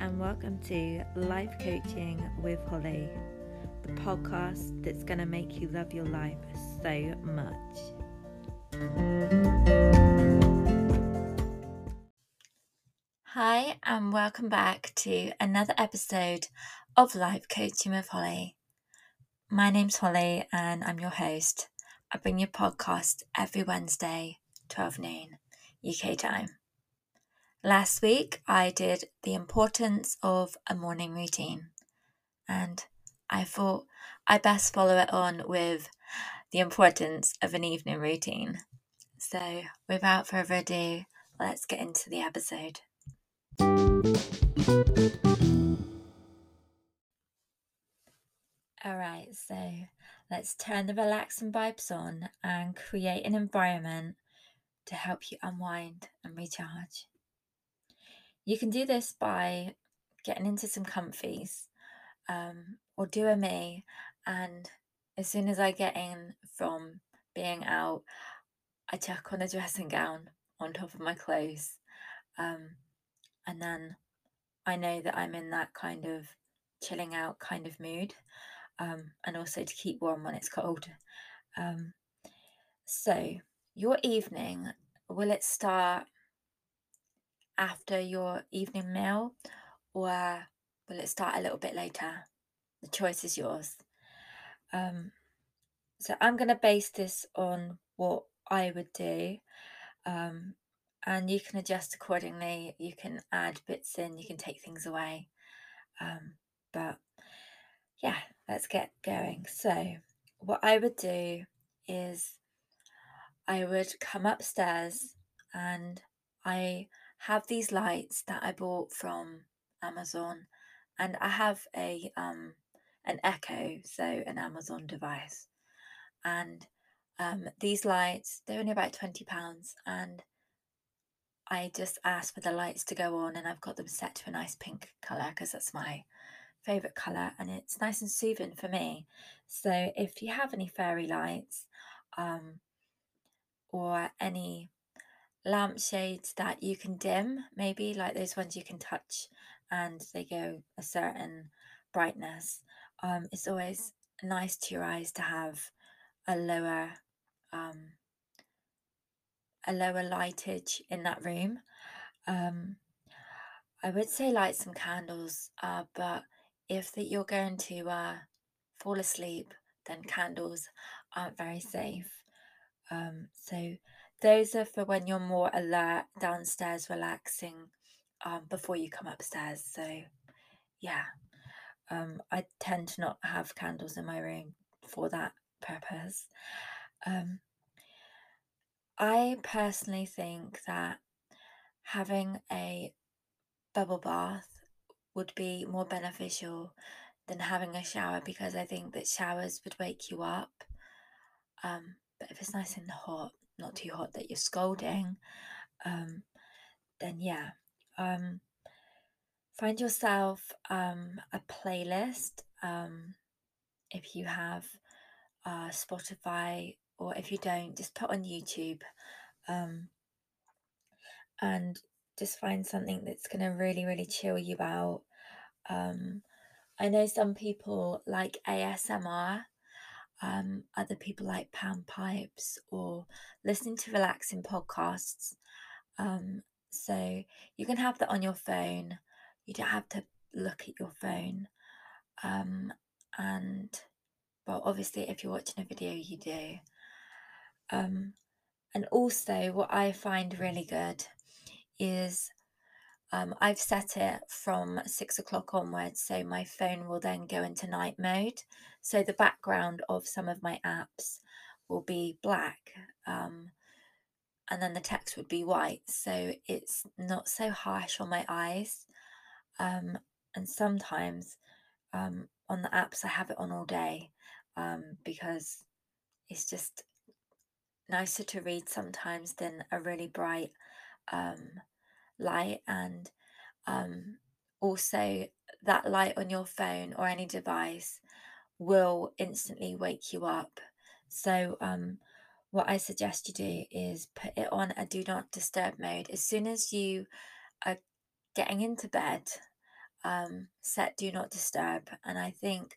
and welcome to Life Coaching with Holly, the podcast that's going to make you love your life so much. Hi, and welcome back to another episode of Life Coaching with Holly. My name's Holly, and I'm your host. I bring you a podcast every Wednesday, 12 noon, UK time. Last week, I did the importance of a morning routine, and I thought I best follow it on with the importance of an evening routine. So, without further ado, let's get into the episode. Alright, so let's turn the relaxing vibes on and create an environment to help you unwind and recharge. You can do this by getting into some comfies um, or do a me. And as soon as I get in from being out, I chuck on a dressing gown on top of my clothes. Um, and then I know that I'm in that kind of chilling out kind of mood. Um, and also to keep warm when it's cold. Um, so, your evening, will it start after your evening meal or will it start a little bit later? The choice is yours. Um, so I'm going to base this on what I would do. Um, and you can adjust accordingly. You can add bits in, you can take things away. Um, but yeah, let's get going. So, what I would do is I would come upstairs and I have these lights that I bought from Amazon, and I have a um an Echo, so an Amazon device, and um these lights they're only about twenty pounds, and I just asked for the lights to go on, and I've got them set to a nice pink color because that's my favorite color, and it's nice and soothing for me. So if you have any fairy lights, um, or any lampshades that you can dim, maybe like those ones you can touch and they go a certain brightness. Um, it's always nice to your eyes to have a lower um, a lower lightage in that room. Um, I would say light some candles, uh, but if that you're going to uh, fall asleep, then candles aren't very safe. Um, so those are for when you're more alert downstairs, relaxing um, before you come upstairs. So, yeah, um, I tend to not have candles in my room for that purpose. Um, I personally think that having a bubble bath would be more beneficial than having a shower because I think that showers would wake you up. Um, but if it's nice and hot, not too hot that you're scolding, um, then yeah. Um, find yourself um, a playlist um, if you have uh, Spotify, or if you don't, just put on YouTube um, and just find something that's going to really, really chill you out. Um, I know some people like ASMR, um, other people like pan pipes or listening to relaxing podcasts. Um, so you can have that on your phone. You don't have to look at your phone. Um, and well, obviously, if you're watching a video, you do. Um, and also, what I find really good is um, I've set it from six o'clock onwards, so my phone will then go into night mode. So the background of some of my apps will be black, um, and then the text would be white. So it's not so harsh on my eyes. Um, and sometimes um, on the apps, I have it on all day um, because it's just nicer to read sometimes than a really bright um, light and um, also that light on your phone or any device will instantly wake you up so um, what i suggest you do is put it on a do not disturb mode as soon as you are getting into bed um, set do not disturb. And I think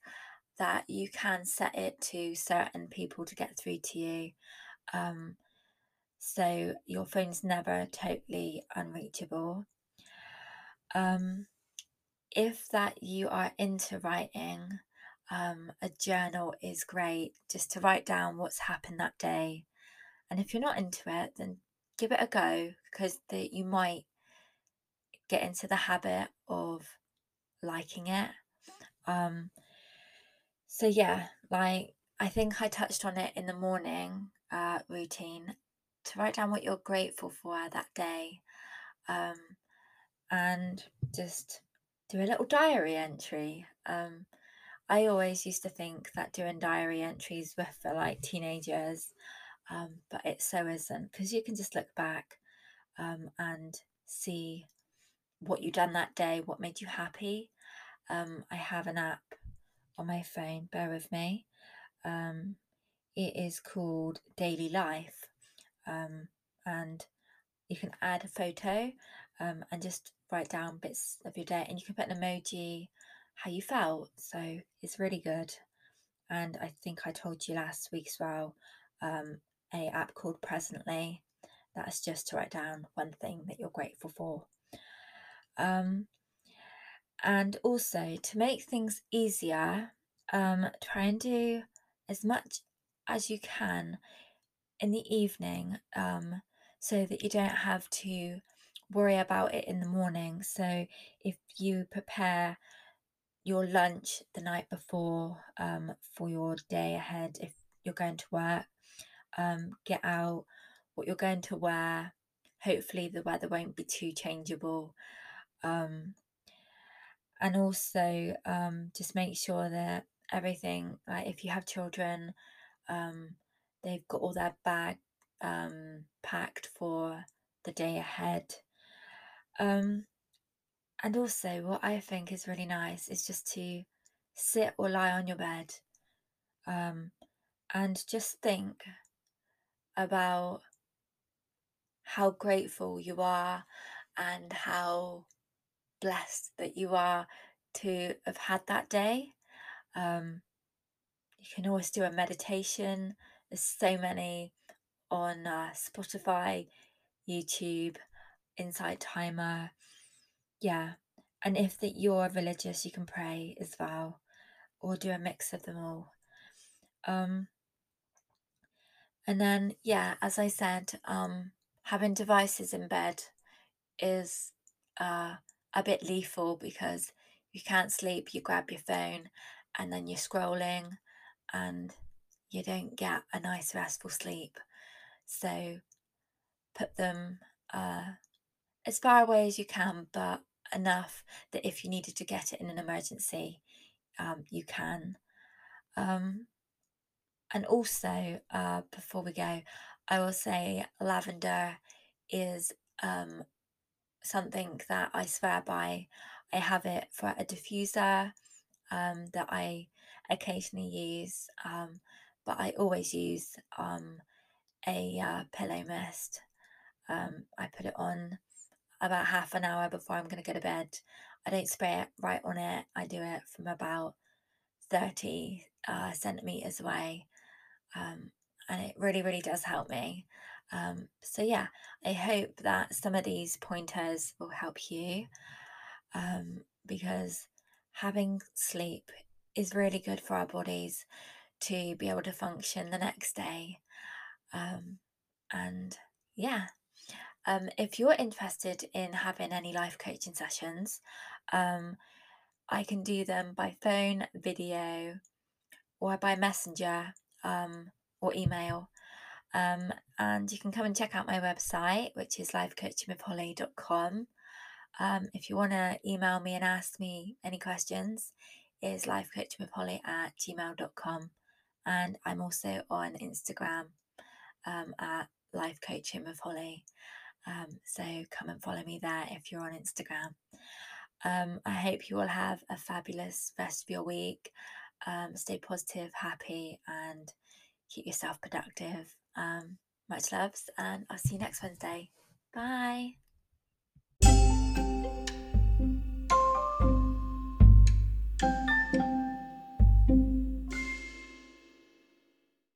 that you can set it to certain people to get through to you. Um, so your phone's never totally unreachable. Um, if that you are into writing, um, a journal is great just to write down what's happened that day. And if you're not into it, then give it a go because the, you might get into the habit of liking it. Um, so yeah, like I think I touched on it in the morning uh, routine to write down what you're grateful for that day, um, and just do a little diary entry. Um, I always used to think that doing diary entries were for like teenagers, um, but it so isn't because you can just look back um, and see what you done that day, what made you happy. Um, I have an app on my phone, bear with me. Um, it is called Daily Life, um, and you can add a photo um, and just write down bits of your day, and you can put an emoji how you felt. So it's really good. And I think I told you last week as well, um, a app called Presently. That's just to write down one thing that you're grateful for. Um, and also to make things easier, um, try and do as much as you can in the evening um, so that you don't have to worry about it in the morning. So if you prepare your lunch the night before um, for your day ahead, if you're going to work, um, get out what you're going to wear. Hopefully, the weather won't be too changeable. Um, and also, um, just make sure that everything, like if you have children, um, they've got all their bag um, packed for the day ahead. Um, and also, what I think is really nice is just to sit or lie on your bed um, and just think about how grateful you are and how blessed that you are to have had that day. Um, you can always do a meditation. So many on uh, Spotify, YouTube, Insight Timer. Yeah. And if that you're religious, you can pray as well, or do a mix of them all. Um, and then, yeah, as I said, um, having devices in bed is uh, a bit lethal because you can't sleep, you grab your phone and then you're scrolling and you don't get a nice restful sleep. So put them uh, as far away as you can, but enough that if you needed to get it in an emergency, um, you can. Um, and also, uh, before we go, I will say lavender is um, something that I swear by. I have it for a diffuser um, that I occasionally use, um, but I always use um, a uh, pillow mist. Um, I put it on about half an hour before I'm going to go to bed. I don't spray it right on it, I do it from about 30 uh, centimeters away. Um, and it really, really does help me. Um, so, yeah, I hope that some of these pointers will help you um, because having sleep is really good for our bodies to be able to function the next day. Um, and yeah, um, if you're interested in having any life coaching sessions, um, I can do them by phone, video, or by messenger um, or email. Um, and you can come and check out my website, which is lifecoachingwithholly.com. Um, if you want to email me and ask me any questions, is lifecoachingwithholly at gmail.com. And I'm also on Instagram um, at Life Coaching with Holly. Um, so come and follow me there if you're on Instagram. Um, I hope you all have a fabulous rest of your week. Um, stay positive, happy, and keep yourself productive. Um, much loves, and I'll see you next Wednesday. Bye.